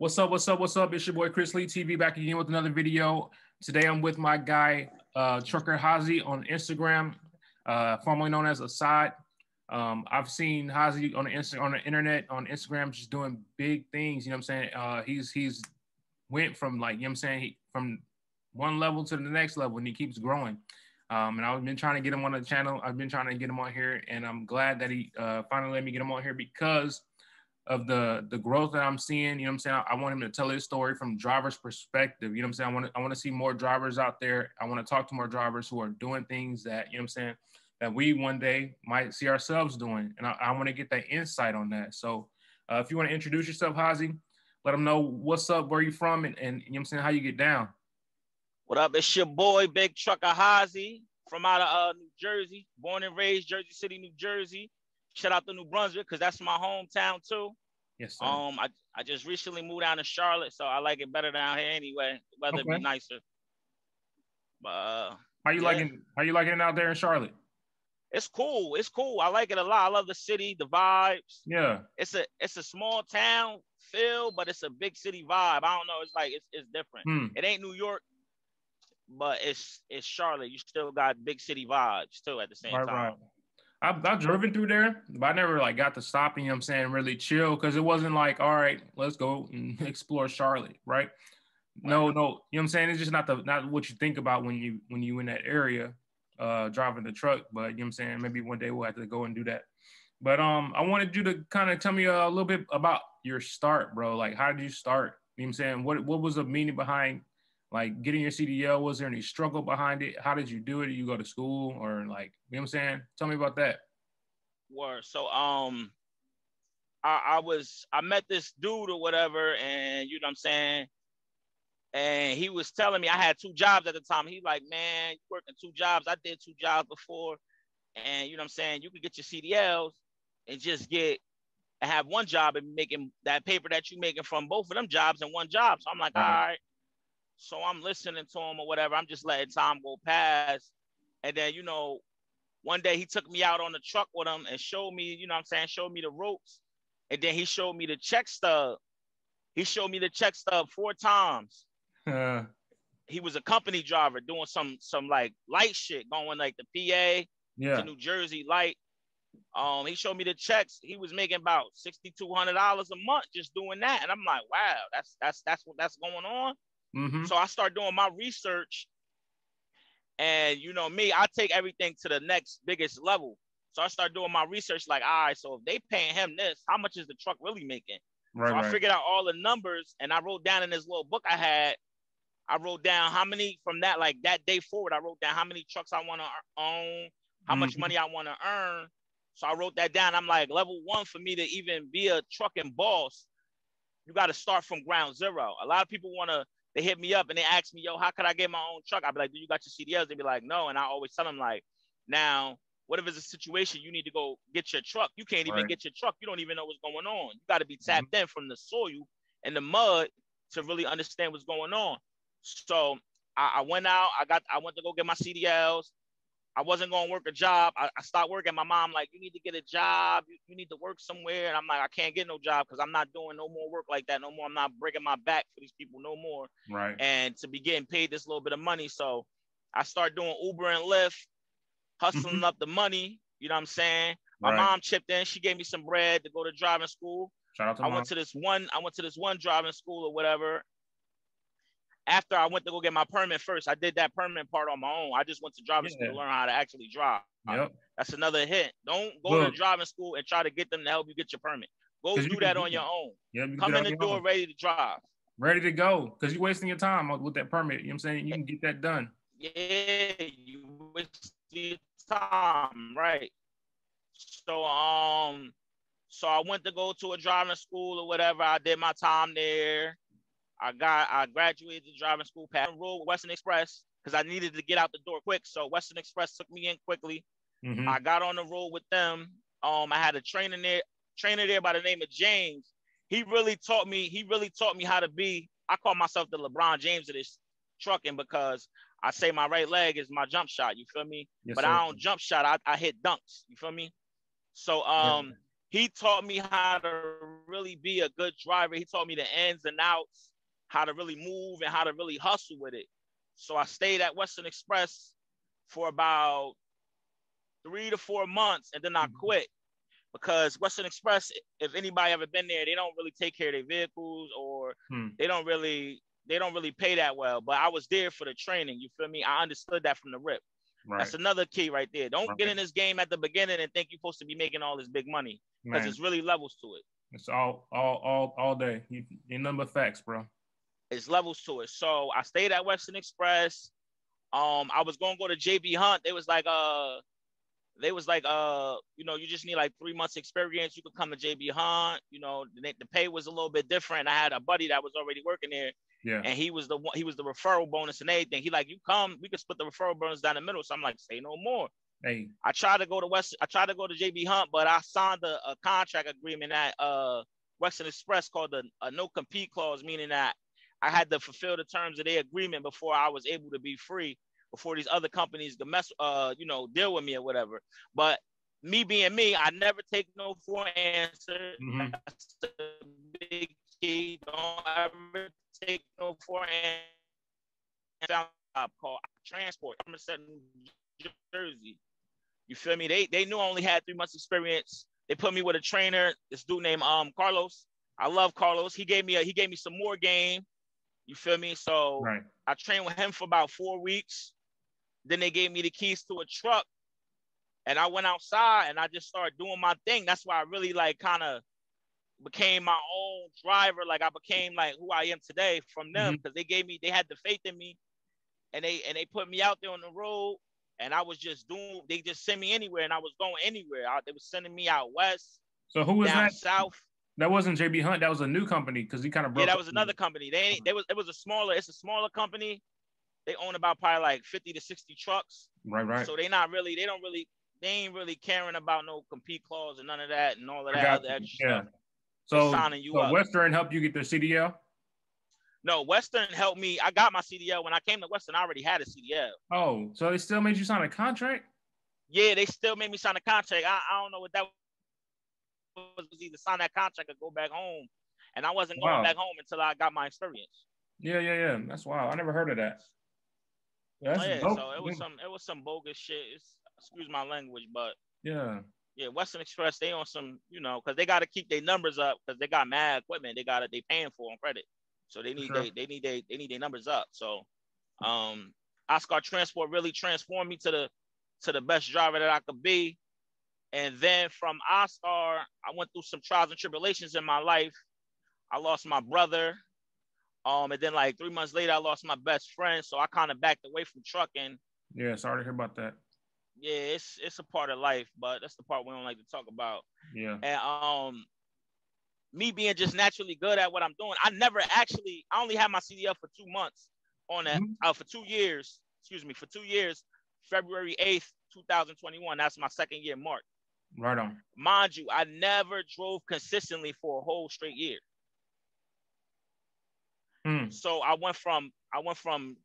What's up? What's up? What's up? It's your boy Chris Lee TV back again with another video. Today I'm with my guy uh, Trucker Hazi on Instagram, uh, formerly known as Assad. Um, I've seen Hazi on the Insta- on the internet on Instagram just doing big things. You know what I'm saying? Uh, he's he's went from like you know what I'm saying he, from one level to the next level and he keeps growing. Um, and I've been trying to get him on the channel. I've been trying to get him on here, and I'm glad that he uh, finally let me get him on here because of the the growth that I'm seeing. You know what I'm saying? I, I, want him to tell his story from driver's perspective. You know what I'm saying? I want to I want to see more drivers out there. I want to talk to more drivers who are doing things that, you know what I'm saying, that we one day might see ourselves doing. And I, I want to get that insight on that. So uh, if you want to introduce yourself, Hazi, let them know what's up, where you from, and, and you know what I'm saying, how you get down. What up? It's your boy, Big Trucker Hazi from out of uh, New Jersey, born and raised Jersey City, New Jersey. Shout out to New Brunswick because that's my hometown too. Yes. Sir. Um, I, I just recently moved down to Charlotte, so I like it better down here anyway. The weather okay. be nicer. But uh, how you yeah. liking how you liking it out there in Charlotte? It's cool. It's cool. I like it a lot. I love the city, the vibes. Yeah. It's a it's a small town feel, but it's a big city vibe. I don't know. It's like it's it's different. Hmm. It ain't New York, but it's it's Charlotte. You still got big city vibes too at the same right, time. Right. I've, I've driven through there, but I never like got to stop, you know what I'm saying, really chill because it wasn't like, all right, let's go and explore Charlotte, right? No, no, you know what I'm saying? It's just not the not what you think about when you when you in that area uh driving the truck, but you know what I'm saying? Maybe one day we'll have to go and do that. But um I wanted you to kind of tell me a little bit about your start, bro. Like how did you start? You know what I'm saying? What what was the meaning behind like getting your CDL? Was there any struggle behind it? How did you do it? Did you go to school or like, you know what I'm saying? Tell me about that. Word. So um I, I was I met this dude or whatever, and you know what I'm saying? And he was telling me I had two jobs at the time. He like, man, you working two jobs. I did two jobs before. And you know what I'm saying? You could get your CDLs and just get and have one job and making that paper that you making from both of them jobs in one job. So I'm like, all right. So I'm listening to him or whatever. I'm just letting time go past. And then, you know, one day he took me out on the truck with him and showed me, you know I'm saying, showed me the ropes. And then he showed me the check stub. He showed me the check stub four times. Uh, he was a company driver doing some some like light shit, going like the PA yeah. to New Jersey light. Um, he showed me the checks. He was making about sixty two hundred dollars a month just doing that, and I'm like, wow, that's that's that's what that's going on. Mm-hmm. So I start doing my research, and you know me, I take everything to the next biggest level. So I start doing my research, like, all right, so if they paying him this, how much is the truck really making? Right, so right. I figured out all the numbers, and I wrote down in this little book I had. I wrote down how many from that, like that day forward. I wrote down how many trucks I want to own, how mm-hmm. much money I want to earn. So I wrote that down. I'm like, level one for me to even be a trucking boss, you got to start from ground zero. A lot of people want to they hit me up and they ask me, yo, how could I get my own truck? I'd be like, do you got your CDLs? They'd be like, no. And I always tell them, like, now, what if it's a situation you need to go get your truck? You can't even right. get your truck. You don't even know what's going on. You got to be mm-hmm. tapped mm-hmm. in from the soil and the mud to really understand what's going on. So I, I, went out, I got, I went to go get my CDLs. I wasn't going to work a job. I, I started working. My mom like, you need to get a job. You, you need to work somewhere. And I'm like, I can't get no job because I'm not doing no more work like that no more. I'm not breaking my back for these people no more. Right. And to be getting paid this little bit of money. So I start doing Uber and Lyft, hustling mm-hmm. up the money. You know what I'm saying? My right. mom chipped in. She gave me some bread to go to driving school. Shout out to I mom. went to this one. I went to this one driving school or whatever, after I went to go get my permit first, I did that permit part on my own. I just went to driving yeah. school to learn how to actually drive. Yep. That's another hit. Don't go Look, to driving school and try to get them to help you get your permit. Go do that on your own. Come in the door own. ready to drive. Ready to go. Because you're wasting your time with that permit. You know what I'm saying? You can get that done. Yeah, you waste your time, right. So um so I went to go to a driving school or whatever. I did my time there. I got I graduated driving school, pass road Western Express because I needed to get out the door quick. So Western Express took me in quickly. Mm-hmm. I got on the road with them. Um, I had a trainer there, trainer there by the name of James. He really taught me. He really taught me how to be. I call myself the LeBron James of this trucking because I say my right leg is my jump shot. You feel me? Yes, but sir. I don't jump shot. I, I hit dunks. You feel me? So um, he taught me how to really be a good driver. He taught me the ins and outs, how to really move and how to really hustle with it. So I stayed at Western Express for about three to four months and then I mm-hmm. quit because Western Express, if anybody ever been there, they don't really take care of their vehicles or hmm. they don't really they don't really pay that well. But I was there for the training. You feel me? I understood that from the rip. Right. That's another key right there. Don't right. get in this game at the beginning and think you're supposed to be making all this big money because it's really levels to it. It's all all all all day. You, you number facts, bro. It's levels to it. So I stayed at Western Express. Um, I was gonna go to JB Hunt. They was like, uh, they was like, uh, you know, you just need like three months experience. You could come to JB Hunt. You know, the, the pay was a little bit different. I had a buddy that was already working there. Yeah. And he was the one, he was the referral bonus and everything. He like, you come, we could split the referral bonus down the middle. So I'm like, say no more. Hey. I tried to go to West, I tried to go to JB Hunt, but I signed a, a contract agreement at uh Western Express called the a no compete clause, meaning that I had to fulfill the terms of their agreement before I was able to be free, before these other companies to mess, uh, you know, deal with me or whatever. But me being me, I never take no for an answer. Mm-hmm. That's the big key. Don't ever take no for an answer. Called transport. I'm in New Jersey. You feel me? They they knew I only had three months experience. They put me with a trainer, this dude named um Carlos. I love Carlos. He gave me a he gave me some more game. You feel me? So right. I trained with him for about four weeks. Then they gave me the keys to a truck. And I went outside and I just started doing my thing. That's why I really like kind of became my own driver. Like I became like who I am today from them because mm-hmm. they gave me they had the faith in me and they and they put me out there on the road and I was just doing they just sent me anywhere and I was going anywhere. I, they was sending me out west. So who was that? South. That wasn't JB Hunt. That was a new company because he kind of broke. Yeah, that was another company. They they was it was a smaller. It's a smaller company. They own about probably like fifty to sixty trucks. Right, right. So they not really. They don't really. They ain't really caring about no compete clause and none of that and all of that other extra yeah. stuff. So, signing you so up. Western helped you get their CDL. No, Western helped me. I got my CDL when I came to Western. I already had a CDL. Oh, so they still made you sign a contract? Yeah, they still made me sign a contract. I, I don't know what that was either sign that contract or go back home. And I wasn't going back home until I got my experience. Yeah, yeah, yeah. That's wow. I never heard of that. That's oh, yeah, dope. so it was some it was some bogus shit. It's, excuse my language, but yeah. Yeah, Western Express, they on some, you know, because they got to keep their numbers up because they got mad equipment. They got it, they paying for on credit, so they need sure. they, they need they, they need their numbers up. So, um, Oscar Transport really transformed me to the to the best driver that I could be. And then from Oscar, I went through some trials and tribulations in my life. I lost my brother. Um, and then like three months later, I lost my best friend. So I kind of backed away from trucking. Yeah, sorry to hear about that. Yeah, it's it's a part of life, but that's the part we don't like to talk about. Yeah. And um me being just naturally good at what I'm doing, I never actually I only had my CDL for two months on that mm-hmm. uh, for two years, excuse me, for two years, February 8th, 2021. That's my second year mark. Right on. Mind you, I never drove consistently for a whole straight year. Mm. So I went from I went from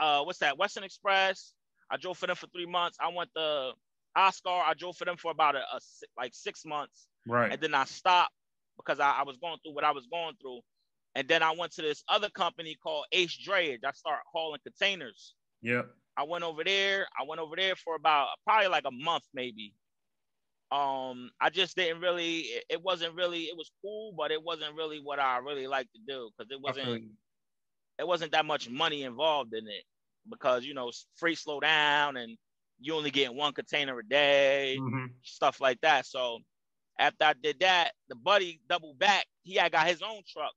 uh what's that Western Express. I drove for them for three months. I went to Oscar. I drove for them for about a, a like six months. Right. And then I stopped because I, I, was going through what I was going through. And then I went to this other company called Ace Drayage. I started hauling containers. Yeah. I went over there. I went over there for about probably like a month, maybe um i just didn't really it, wasn't really it was cool but it wasn't really what i really like to do because it wasn't it wasn't that much money involved in it because you know free slow down and you only get one container a day mm-hmm. stuff like that. So after i did that the buddy doubled back he had got his own truck.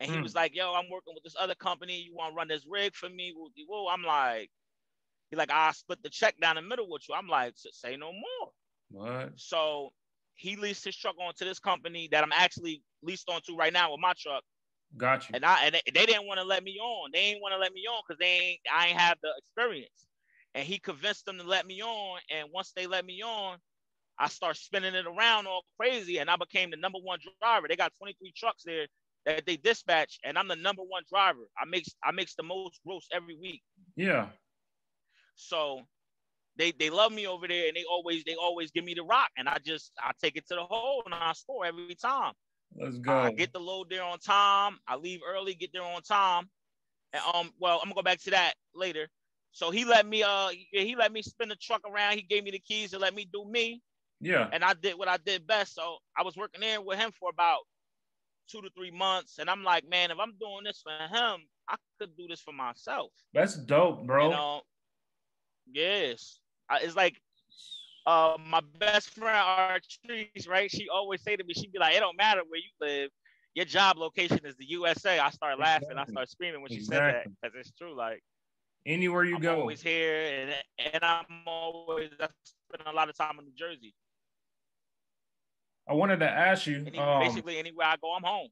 And he mm. was like yo i'm working with this other company you want to run this rig for me? Whoa i'm like he like i split the check down the middle with you. I'm like say no more what? So he leased his truck onto this company that I'm actually leased onto right now with my truck. Got you. And I and they, they didn't want to let me on. They ain't want to let me on because they ain't I ain't have the experience. And he convinced them to let me on. And once they let me on, I start spinning it around all crazy, and I became the number one driver. They got 23 trucks there that they dispatch, and I'm the number one driver. I makes I makes the most gross every week. Yeah. So they they love me over there, and they always they always give me the rock, and I just I take it to the hole and I score every time. Let's go. I get the load there on time. I leave early, get there on time. And um, well, I'm gonna go back to that later. So he let me uh he let me spin the truck around. He gave me the keys to let me do me. Yeah. And I did what I did best. So I was working in with him for about two to three months. And I'm like, man, if I'm doing this for him, I could do this for myself. That's dope, bro. You know, yes. It's like uh, my best friend Artrice, right? She always say to me, she'd be like, "It don't matter where you live, your job location is the USA." I start laughing, exactly. I start screaming when she exactly. said that because it's true. Like anywhere you I'm go, always here, and and I'm always I spend a lot of time in New Jersey. I wanted to ask you. Any, um, basically, anywhere I go, I'm home.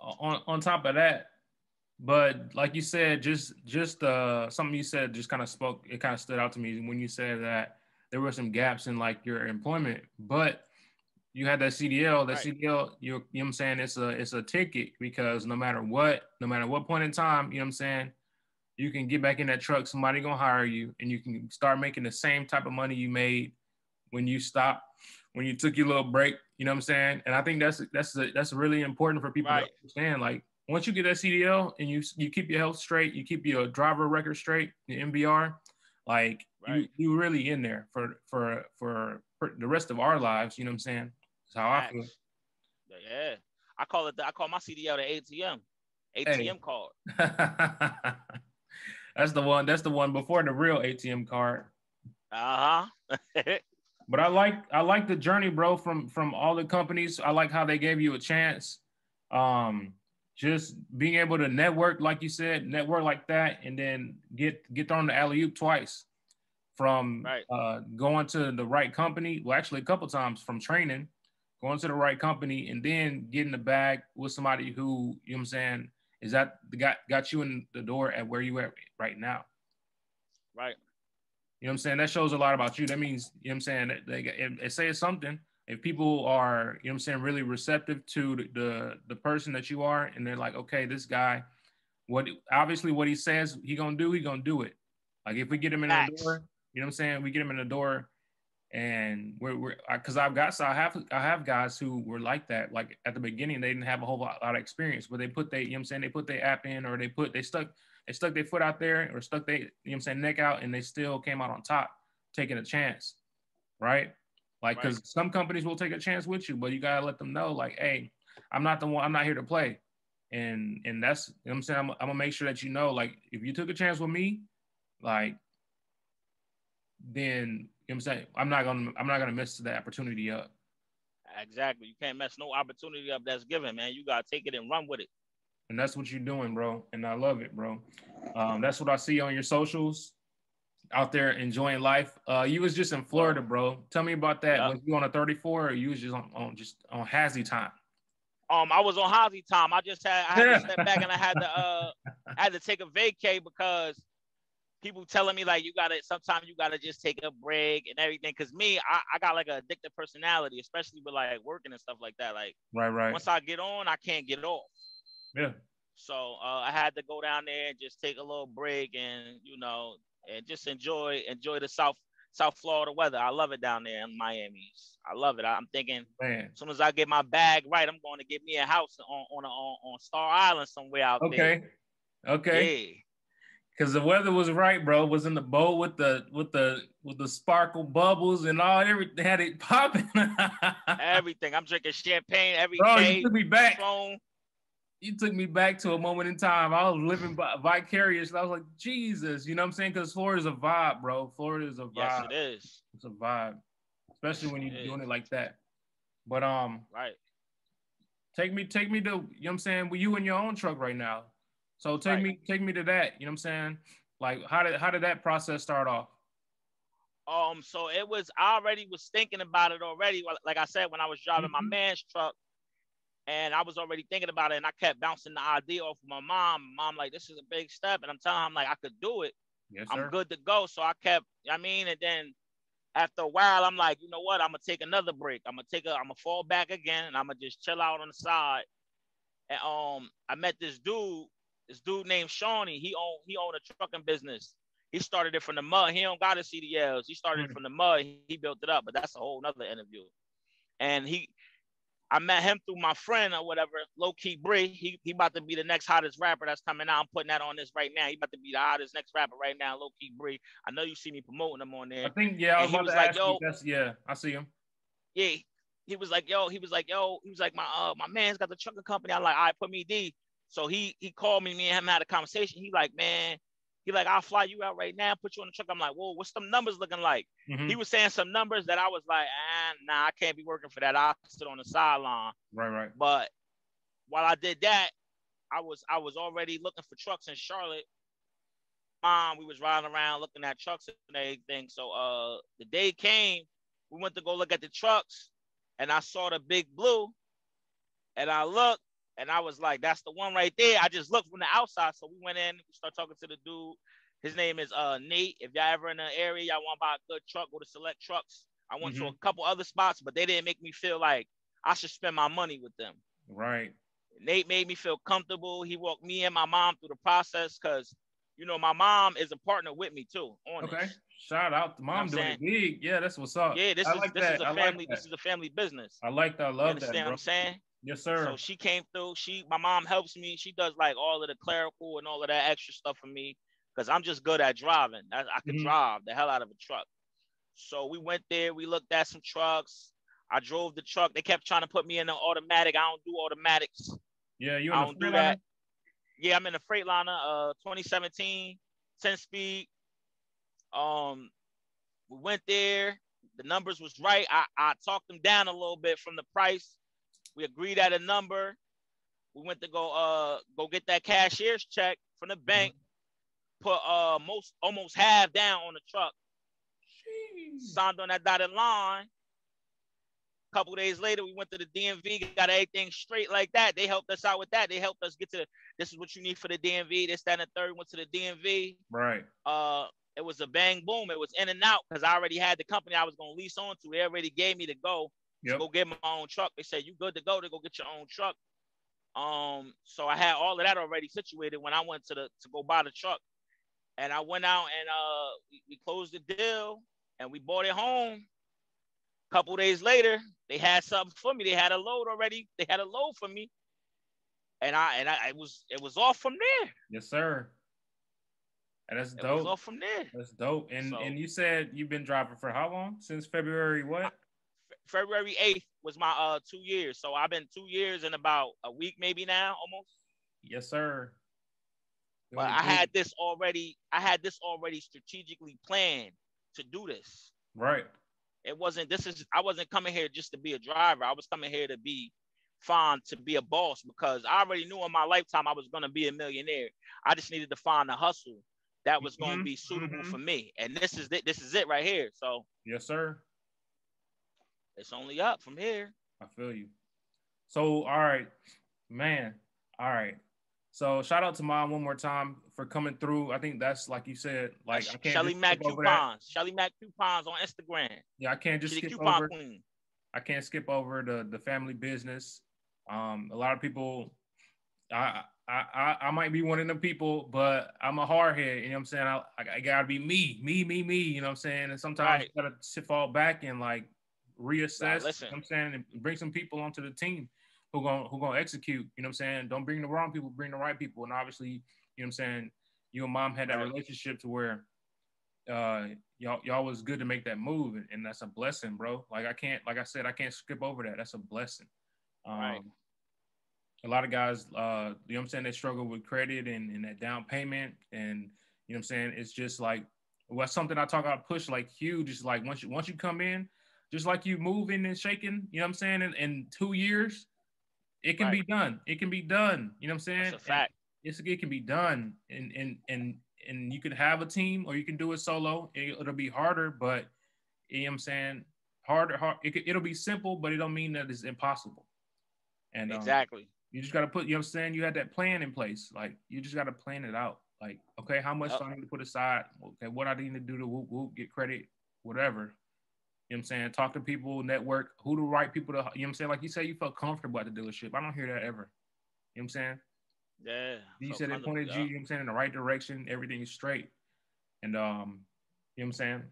On on top of that, but like you said, just just uh something you said just kind of spoke. It kind of stood out to me when you said that there were some gaps in like your employment, but you had that CDL. That right. CDL, you, you know what I'm saying? It's a it's a ticket because no matter what, no matter what point in time, you know what I'm saying, you can get back in that truck. Somebody gonna hire you, and you can start making the same type of money you made when you stop, when you took your little break. You know what I'm saying? And I think that's that's a, that's really important for people right. to understand. Like once you get that CDL and you you keep your health straight, you keep your driver record straight, your MVR, like right. you you really in there for, for for for the rest of our lives. You know what I'm saying? That's how I feel. Yeah, I call it. The, I call my CDL the ATM, ATM hey. card. that's the one. That's the one before the real ATM card. Uh huh. but I like I like the journey, bro. From from all the companies, I like how they gave you a chance. Um, just being able to network, like you said, network like that, and then get get thrown the alley oop twice from right. uh, going to the right company. Well, actually, a couple times from training, going to the right company, and then getting the bag with somebody who you know what I'm saying is that the got got you in the door at where you at right now. Right. You know what I'm saying? That shows a lot about you. That means, you know what I'm saying, That they, it, it says something if people are, you know I'm saying, really receptive to the, the, the person that you are, and they're like, okay, this guy, what obviously what he says he gonna do, he gonna do it. Like if we get him in Facts. the door, you know what I'm saying, we get him in the door, and we're we're because I've got so I have I have guys who were like that. Like at the beginning, they didn't have a whole lot, lot of experience, but they put they, you know what I'm saying, they put their app in or they put they stuck they stuck their foot out there or stuck they, you know what I'm saying, neck out, and they still came out on top, taking a chance, right? Like, because right. some companies will take a chance with you, but you gotta let them know, like, hey, I'm not the one. I'm not here to play, and and that's you know I'm saying. I'm, I'm gonna make sure that you know, like, if you took a chance with me, like, then you know I'm saying I'm not gonna I'm not gonna mess the opportunity up. Exactly. You can't mess no opportunity up that's given, man. You gotta take it and run with it. And that's what you're doing, bro. And I love it, bro. Um, that's what I see on your socials out there enjoying life. Uh, you was just in Florida, bro. Tell me about that. Was you on a 34 or you was just on, on just on Hazy time? Um, I was on Hazy time. I just had I had to step back and I had to uh I had to take a vacay because people telling me like you gotta sometimes you gotta just take a break and everything. Cause me, I, I got like a addictive personality, especially with like working and stuff like that. Like right, right. Once I get on, I can't get off. Yeah. So uh, I had to go down there and just take a little break and you know and just enjoy enjoy the South South Florida weather. I love it down there in Miami. I love it. I'm thinking Man. as soon as I get my bag right, I'm going to get me a house on on a, on, on Star Island somewhere out okay. there. Okay. Okay. Cause the weather was right, bro. Was in the boat with the with the with the sparkle bubbles and all everything had it popping. everything. I'm drinking champagne every bro, day. You took me back. Phone you took me back to a moment in time. I was living vicarious. I was like, Jesus, you know what I'm saying? Because Florida's a vibe, bro. Florida is a vibe. Yes, it is. It's a vibe, especially when you're doing it like that. But um, right. Take me, take me to, you know what I'm saying? Well, you in your own truck right now. So take right. me, take me to that. You know what I'm saying? Like, how did how did that process start off? Um, so it was I already was thinking about it already. Like I said, when I was driving mm-hmm. my man's truck, and I was already thinking about it, and I kept bouncing the idea off of my mom. Mom, like, this is a big step, and I'm telling her, I'm like, I could do it. Yes, I'm good to go. So I kept, I mean, and then after a while, I'm like, you know what? I'm gonna take another break. I'm gonna take a, I'm gonna fall back again, and I'm gonna just chill out on the side. And um, I met this dude, this dude named Shawnee. He owned, he owned a trucking business, he started it from the mud. He don't got a CDLs. He started Mm-hmm. it from the mud. He built it up, but that's a whole nother interview. And he, I met him through my friend or whatever, low key Bree. He he about to be the next hottest rapper that's coming out. I'm putting that on this right now. He about to be the hottest next rapper right now, low key Bree. I know you see me promoting him on there. I think yeah. I was was to like, ask yo- yeah. I see him. yeah, he was like, yo, he was like, yo, he was like, my uh, my man's got the trucker company. I'm like, all right, put me D. So he he called me, me and him had a conversation. He like, man, he like, I'll fly you out right now, put you on the truck. I'm like, whoa, what's them numbers looking like? Mhm. He was saying some numbers that I was like, ah, nah, I can't be working for that. I sit on the sideline. Right, right. But while I did that, I was I was already looking for trucks in Charlotte. Um, we was riding around looking at trucks and everything. So uh the day came, we went to go look at the trucks, and I saw the big blue, and I looked, and I was like, that's the one right there. I just looked from the outside. So we went in, we started talking to the dude. His name is uh Nate. If y'all ever in the area, y'all want to buy a good truck, go to select trucks. I went to a couple other spots, but they didn't make me feel like I should spend my money with them. Right. Nate made me feel comfortable. He walked me and my mom through the process because, you know, my mom is a partner with me too. On Okay. this. Shout out to mom I'm doing it big. Yeah, that's what's up. Yeah, this I is like this that. is a I family. that. this is a family business. I like that. I love that. You understand that, what. I'm saying? Yes, sir. So she came through. She, my mom helps me. She does like all of the clerical and all of that extra stuff for me because I'm just good at driving. I, I can Mhm. drive the hell out of a truck. So we went there. We looked at some trucks. I drove the truck. They kept trying to put me in the automatic. I don't do automatics. yeah, you I in don't do that. Yeah, I'm in a Freightliner, uh, 2017, 10 speed. Um, we went there. The numbers was right. I, I talked them down a little bit from the price. We agreed at a number. We went to go uh go get that cashier's check from the bank. Put uh most almost half down on the truck. Signed on that dotted line. A couple days later, we went to the DMV, got everything straight like that. They helped us out with that. They helped us get to this is what you need for the DMV. This, that, and the third. Went to the DMV. Right. Uh, it was a bang boom. It was in and out because I already had the company I was gonna lease on to. They already gave me the go Yep. go get my own truck. They said you good to go to go get your own truck. Um, so I had all of that already situated when I went to the to go buy the truck, and I went out and uh we, we closed the deal and we bought it home. A couple days later, they had something for me. They had a load already. They had a load for me, and I and I it was it was off from there. Yes, sir. And that's It was dope. off from there. That's dope. And So- and you said you've been driving for how long? Since February what? February 8th was my uh two years. So I've been two years in about a week, maybe now, almost. Yes, sir. But I had this already, I had this already strategically planned to do this. right. It wasn't this is I wasn't coming here just to be a driver. I was coming here to be fine to be a boss because I already knew in my lifetime I was gonna be a millionaire. I just needed to find a hustle that was gonna Mhm, be suitable mhm. for me. And this is it, this is it right here. So Yes, sir. It's only up from here. I feel you. So, all right, man. All right. So, shout out to mom one more time for coming through. I think that's like you said, like I can't Shelly Mac skip over that. coupons. Shelly Mac coupons on Instagram. Yeah, I can't just She the skip over. queen. I can't skip over the the family business. Um, a lot of people, I I I, I might be one of them people, but I'm a hard head. You know what I'm saying? I, I, I gotta be me, me, me, me. You know what I'm saying? And sometimes Right. you gotta sit fall back and like reassess. listen. you know what I'm saying and bring some people onto the team who gonna who gonna execute. You know what I'm saying? Don't bring the wrong people, bring the right people. And obviously, you know what I'm saying. You and mom had that relationship to where uh y'all y'all was good to make that move and, and that's a blessing bro like i can't like i said i can't skip over that that's a blessing um Right. a lot of guys uh you know what i'm saying they struggle with credit and, and that down payment and you know what i'm saying it's just like well something i talk about push like huge is like once you once you come in just like you moving and shaking you know what i'm saying in, in two years it can be done. It can be done you know what i'm saying? That's a And- fact. it's it can be done. And and and and you can have a team or you can do it solo. It, it'll be harder but you know what i'm saying? Harder hard It, it'll be simple but it don't mean that it's impossible. And um, Exactly. you just got to put you know what i'm saying? You had that plan in place. Like you just got to plan it out. Like okay how much do Yep. i need to put aside? Okay what i need to do to whoop, whoop, get credit whatever you know what I'm saying? Talk to people, network, who the right people to, you know what I'm saying? Like you say, you felt comfortable at the dealership. I don't hear that ever. You know what I'm saying? Yeah. You said they comfortable, pointed you, you know what I'm saying, in the right direction. Everything is straight. And um, you know what I'm saying?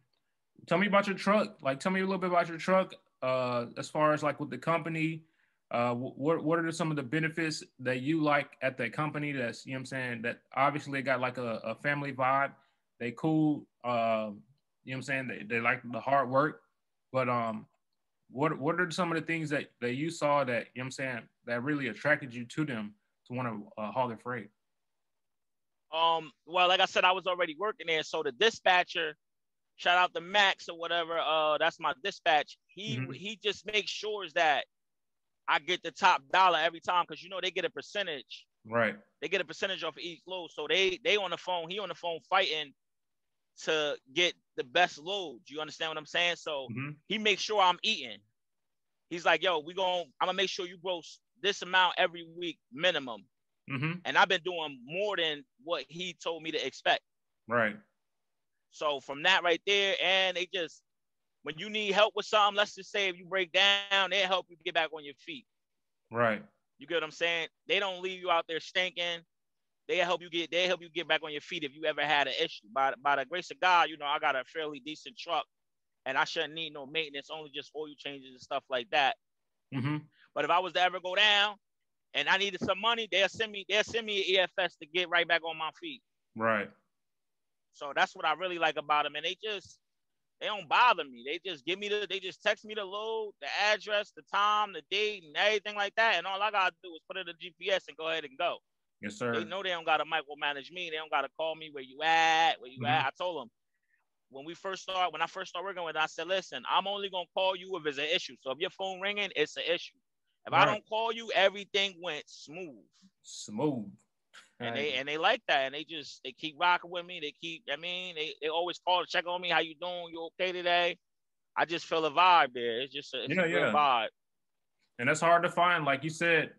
Tell me about your truck. Like, tell me a little bit about your truck. Uh, as far as like with the company, uh, what what are some of the benefits that you like at that company? That's you know what I'm saying that obviously got like a, a family vibe. They cool. Uh, you know what I'm saying? They, they like the hard work, but um, what what are some of the things that that you saw that you know I'm saying that really attracted you to them to want to uh, haul their freight? Um, well, like I said, I was already working there, so the dispatcher, shout out to Max or whatever. Uh, that's my dispatch. He mm-hmm. he just makes sure that I get the top dollar every time because you know they get a percentage. Right. They get a percentage off each load, so they they on the phone. He on the phone fighting to get the best loads. You understand what I'm saying? So mm-hmm. he makes sure I'm eating. He's like, yo, we going I'm gonna make sure you gross this amount every week minimum. Mm-hmm. And I've been doing more than what he told me to expect. Right. So from that right there, and they just when you need help with something, let's just say if you break down, they help you get back on your feet. Right. You get what I'm saying? They don't leave you out there stinking. They help you get they help you get back on your feet if you ever had an issue. By by the grace of God, you know, I got a fairly decent truck and I shouldn't need no maintenance, only just oil changes and stuff like that. Mm-hmm. But if I was to ever go down and I needed some money, they'll send me they'll send me an EFS to get right back on my feet. Right. So that's what I really like about them, and they just they don't bother me. They just give me the they just text me the load, the address, the time, the date, and everything like that. And all I gotta do is put in the GPS and go ahead and go. Yes, sir. They know they don't gotta micromanage me. They don't gotta call me where you at, where you mm-hmm. at. I told them when we first start, when I first started working with, them, I said, listen, I'm only gonna call you if it's an issue. So if your phone ringing, it's an issue. If right. I don't call you, everything went smooth. Smooth. And they and they like that, and they just they keep rocking with me. They keep, I mean, they, they always call to check on me. How you doing? You okay today? I just feel a vibe there. It's just a, it's yeah, a yeah. vibe. And that's hard to find, like you said.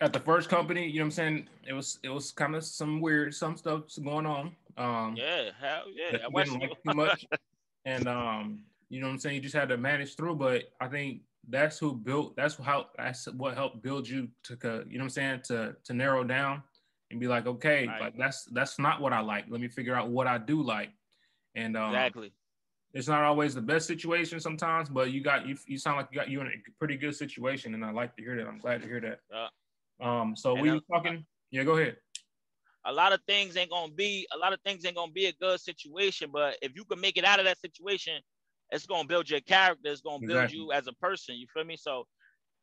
At the first company, you know what I'm saying? It was it was kind of some weird, some stuff going on. Um, yeah, hell yeah. I didn't like too much, and um, you know what I'm saying? You just had to manage through. But I think that's who built. That's how. That's what helped build you to. You know what I'm saying? To to narrow down and be like, okay, right. like that's that's not what I like. Let me figure out what I do like. And um, exactly. It's not always the best situation sometimes, but you got you. You sound like you got you in a pretty good situation, and I like to hear that. I'm glad to hear that. Uh, um. So we were talking. Yeah, go ahead a lot of things ain't gonna be a lot of things ain't gonna be a good situation but if you can make it out of that situation it's gonna build your character. It's gonna build exactly. you as a person. You feel me? So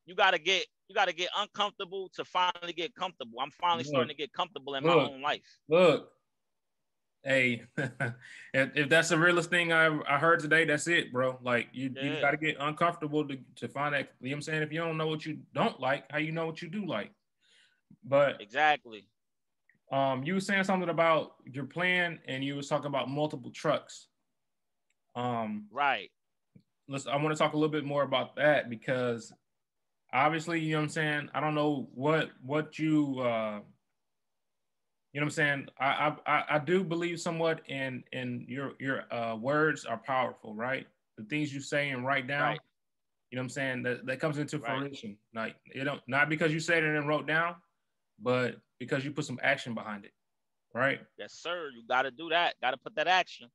you gotta get you gotta get uncomfortable to finally get comfortable. I'm finally look, starting to get comfortable in look, my own life. Look, hey, if, if, that's the realest thing I, I heard today, that's it, bro. Like you, yeah. you gotta get uncomfortable to, to find that. You know what I'm saying? If you don't know what you don't like, how you know what you do like? But exactly. Um, you were saying something about your plan, and you was talking about multiple trucks. Um, right. Let's. I want to talk a little bit more about that because obviously, you know what I'm saying. I don't know what what you. Uh, you know what I'm saying. I I I do believe somewhat in in your your uh, words are powerful, right? The things you say and write down. Right. You know what I'm saying? That that comes into right. fruition. Like you don't not because you said it and wrote down, but because you put some action behind it. Right? Yes, sir. You gotta do that. Gotta put that action.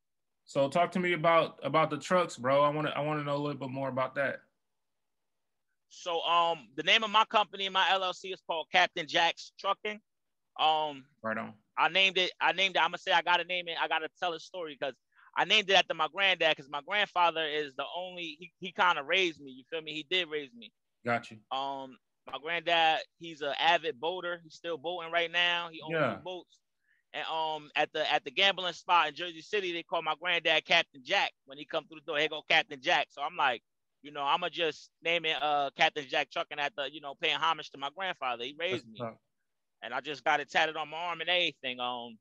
So talk to me about about the trucks, bro. I want to I want to know a little bit more about that. So um the name of my company my LLC is called Captain Jack's Trucking. Um right on. I named it I named it I'm gonna say I gotta name it I gotta tell a story because I named it after my granddad because my grandfather is the only he, he kind of raised me. You feel me? He did raise me. Got you. Um my granddad he's an avid boater. He's still boating right now. He owns yeah. boats. And um at the at the gambling spot in Jersey City, they call my granddad Captain Jack. When he come through the door, hey go Captain Jack. So I'm like, you know, I'ma just name it uh Captain Jack Trucking at the, you know, paying homage to my grandfather. He raised me. And I just got it tatted on my arm and everything. Um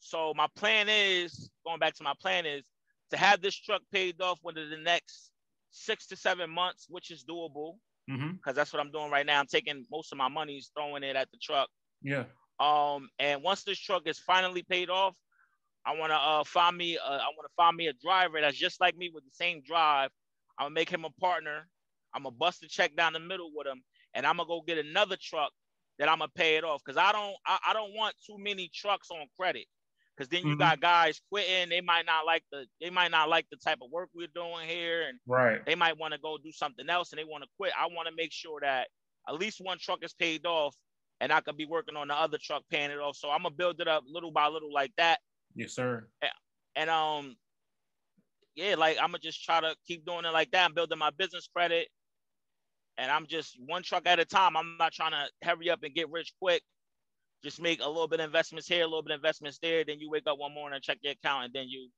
so my plan is going back to my plan is to have this truck paid off within the next six to seven months, which is doable. Because mm-hmm. that's what I'm doing right now. I'm taking most of my money's throwing it at the truck. Yeah. Um, and once this truck is finally paid off, I want to uh, find me. Uh, I want to find me a driver that's just like me with the same drive. I'm gonna make him a partner. I'm gonna bust a check down the middle with him, and I'm gonna go get another truck that I'm gonna pay it off. Cause I don't I, I don't want too many trucks on credit. Cause then you Mhm. got guys quitting. They might not like the they might not like the type of work we're doing here, and Right. they might want to go do something else and they want to quit. I want to make sure that at least one truck is paid off, and I could be working on the other truck paying it off. So I'm gonna build it up little by little like that. Yes, sir. And um, yeah, like I'm gonna just try to keep doing it like that. I'm building my business credit, and I'm just one truck at a time. I'm not trying to hurry up and get rich quick. Just make a little bit of investments here, a little bit of investments there. Then you wake up one morning and check your account, and then you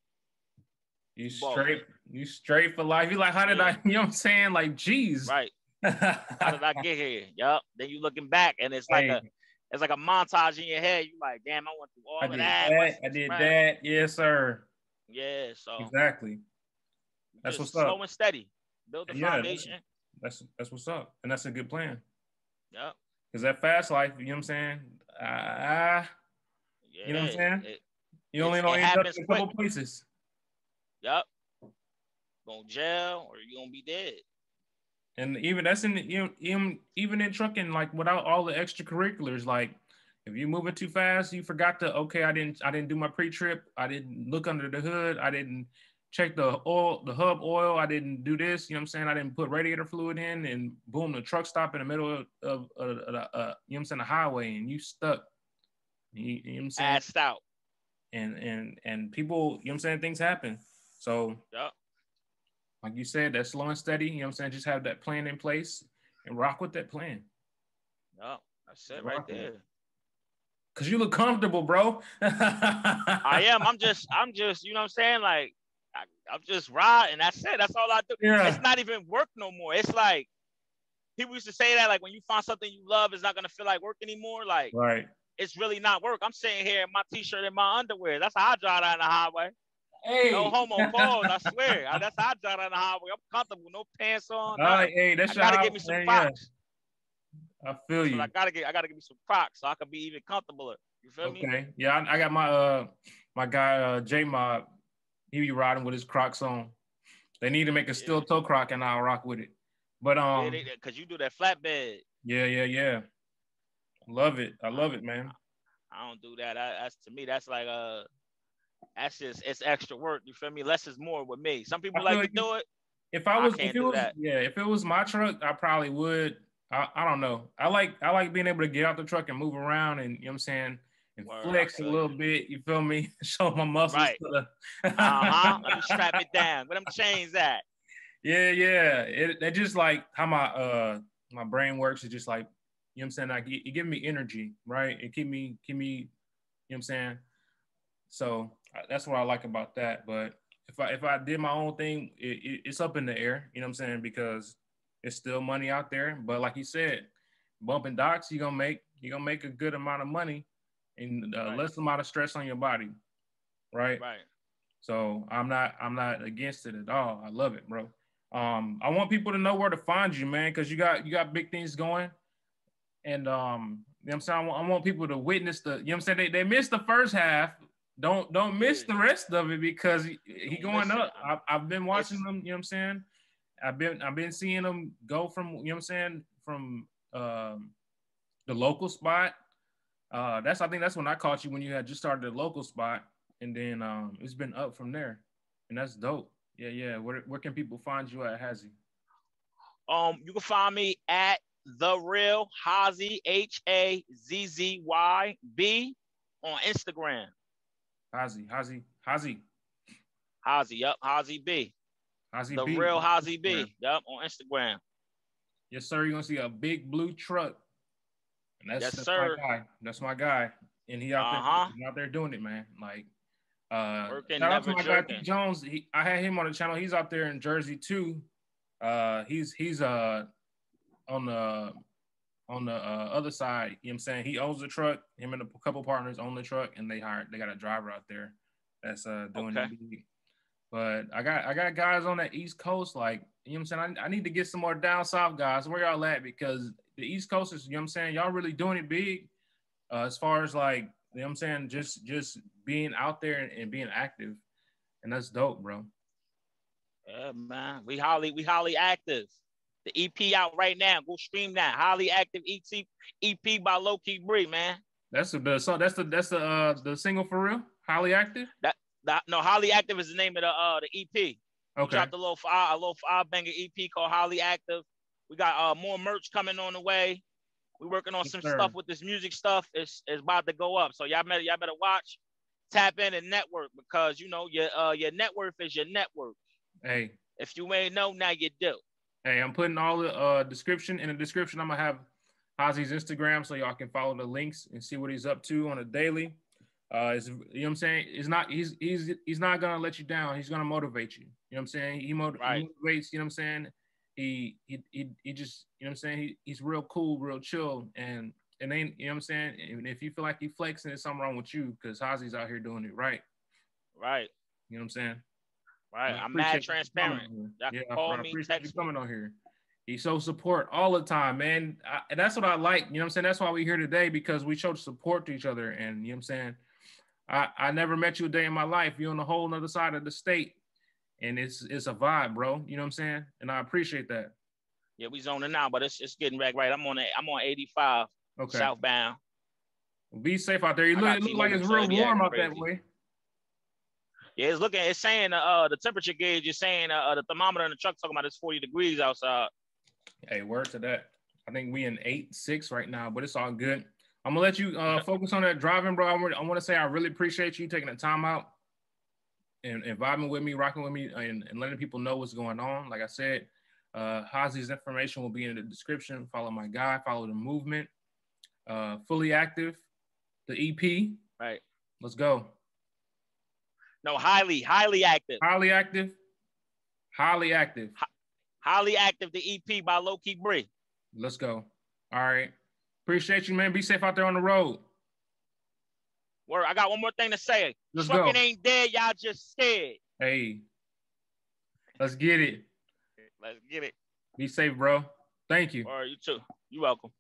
You straight, you straight for life. You like, how did I, you know what I'm saying? Like, geez. right. How did I get here? Yup. Then you looking back, and it's like a it's like a montage in your head. You like, damn, I went through all I of did that. that. I did right. that. Yes, sir. Yeah. So Exactly. That's what's up. slow and steady. Build the Yeah, that's- foundation. That's that's what's up, and that's a good plan. Yep. Cause that fast life, you know what I'm saying? Ah, Yeah. You know what I'm saying? it- you only know end up in a couple quick. places. Yep. Going to jail or you gonna be dead. And even that's in you know, even even in trucking, like without all the extracurriculars, like if you moving too fast, you forgot to okay, I didn't I didn't do my pre-trip, I didn't look under the hood, I didn't check the oil, the hub oil, I didn't do this, you know what I'm saying? I didn't put radiator fluid in and boom, the truck stop in the middle of, of, of, of the, uh, you know what I'm saying, the highway and you stuck. You, you know what I'm saying? Assed out. and and and people, you know what I'm saying, things happen. So Yep. like you said, that's slow and steady, you know what I'm saying? Just have that plan in place and rock with that plan. Yep. That's it right it. there. Cause you look comfortable, bro. I am. I'm just. I'm just. You know what I'm saying? Like, I, I'm just riding. That's it. That's all I do. Yeah. It's not even work no more. It's like people used to say that. Like when you find something you love, it's not gonna feel like work anymore. Like Right. it's really not work. I'm sitting here in my t-shirt and my underwear. That's how I drive down the highway. Hey. No homo pause. I swear. I- That's how I drive down the highway. I'm comfortable. No pants on. All right, hey, that's I gotta get me some man, yeah. Crocs. I feel you. I gotta get. I gotta get me some Crocs so I can be even comfortable. You feel me? Okay. Yeah, I, I got my uh my guy uh J Mob. He be riding with his Crocs on. They need to make a steel toe croc and I'll rock with it. But um they- they- Cause you do that flatbed. yeah, yeah, yeah. Love it. I love it, man. I don't do that. I, that's to me. That's like uh, that's just it's extra work. You feel me? Less is more with me. Some people I like to do it. If I I was can't if it was that. yeah, if it was my truck, I probably would. I, I don't know. I like I like being able to get out the truck and move around and you know what I'm saying and Word, flex a little you. bit. You feel me? Show my muscles. Right. to the- Uh huh. Let me strap it down. Where them chains at? Yeah, yeah. It, it just like how my uh my brain works. It's just like you know what I'm saying. Like it, it give me energy, right? It keep me keep me. You know what I'm saying. So that's what I like about that. But if I if I did my own thing, it, it, it's up in the air. You know what I'm saying because it's still money out there. But like you said, bumping docks, you gonna make you gonna make a good amount of money and uh, Right. less amount of stress on your body, right? Right. So I'm not I'm not against it at all. I love it, bro. Um, I want people to know where to find you, man, because you got you got big things going. And um, you know what I'm saying? I want, I want people to witness the, you know what I'm saying? They, they missed the first half. Don't don't miss the rest of it because he, he going up. I, I've been watching them, you know what I'm saying? I've been I've been seeing them go from, you know what I'm saying, from um the local spot. Uh that's I think that's when I caught you when you had just started the local spot. And then um it's been up from there. And that's dope. Yeah, yeah. Where where can people find you at Hazy? Um, you can find me at the real Hazy H A Z Z Y B on Instagram. Hazy, Hazy, Hazy, Hazy, yup, Hazy B. Hazy B. The B. real Hazy B. Yup, on Instagram. Yes, sir. You're gonna see a big blue truck. And that's, Yes, that's sir. my guy. That's my guy. And he out Uh-huh. there he out there doing it, man. Like uh Working, shout out to my guy. T Jones. He, I had him on the channel. He's out there in Jersey too. Uh he's he's uh on the on the uh, other side, you know what I'm saying? He owns the truck, him and a couple partners own the truck, and they hired they got a driver out there that's uh doing Okay. it. But I got I got guys on that East Coast, like you know what I'm saying. I, I need to get some more down south guys. Where y'all at? Because the East Coast is, you know what I'm saying, y'all really doing it big. Uh, as far as like, you know what I'm saying, just just being out there and, and being active. And that's dope, bro. Yeah, man. We highly, we highly active. The EP out right now. Go stream that. Highly active EP EP by Low Key Bree, man. That's the so that's the that's the uh the single for real. Highly active. That that no Highly Active is the name of the uh the EP. Okay. dropped a little five a little five banger EP called Highly Active. We got uh more merch coming on the way. We're working on some stuff with this music stuff. It's it's about to go up. So y'all better y'all better watch, tap in and network because you know your uh your net worth is your network. Hey. If you ain't know, now you do. Hey, I'm putting all the uh description in the description. I'm gonna have Ozzy's Instagram so y'all can follow the links and see what he's up to on a daily. Uh, you know what I'm saying? He's not he's he's he's not gonna let you down. He's gonna motivate you. You know what I'm saying? He, motiv- right. he motivates. You know what I'm saying? He he he, he just you know what I'm saying? He, he's real cool, real chill, and and then you know what I'm saying. And if you feel like he flexing, there's something wrong with you because Hazi's out here doing it right. Right. You know what I'm saying? Right. I'm mad transparent. Yeah, I, I appreciate you coming on here. He shows support all the time, man. I, and that's what I like. You know what I'm saying? That's why we're here today because we showed support to each other. And you know what I'm saying? I, I never met you a day in my life. You're on the whole other side of the state. And it's it's a vibe, bro. You know what I'm saying? And I appreciate that. Yeah, we zoning now, but it's it's getting back right. I'm on a, I'm on 85 okay. southbound. Be safe out there. You look, look like it's real warm out that way. Yeah, it's looking. It's saying uh the temperature gauge is saying uh the thermometer in the truck talking about it's 40 degrees outside. Hey, word to that. I think we in eight six right now, but it's all good. I'm gonna let you uh, focus on that driving, bro. I want to say I really appreciate you taking the time out and, and vibing with me, rocking with me, and, and letting people know what's going on. Like I said, uh, Hazi's information will be in the description. Follow my guy, follow the movement. Uh, fully active, the EP. Right. Let's go. No, highly, highly active. Highly active. Highly active. Hi- highly active, the EP by Low Key Bree. Let's go. All right. Appreciate you, man. Be safe out there on the road. Word, I got one more thing to say. Let's Trucking go. ain't dead, y'all just scared. Hey, let's get it. Let's get it. Be safe, bro. Thank you. All right, you too. You're welcome.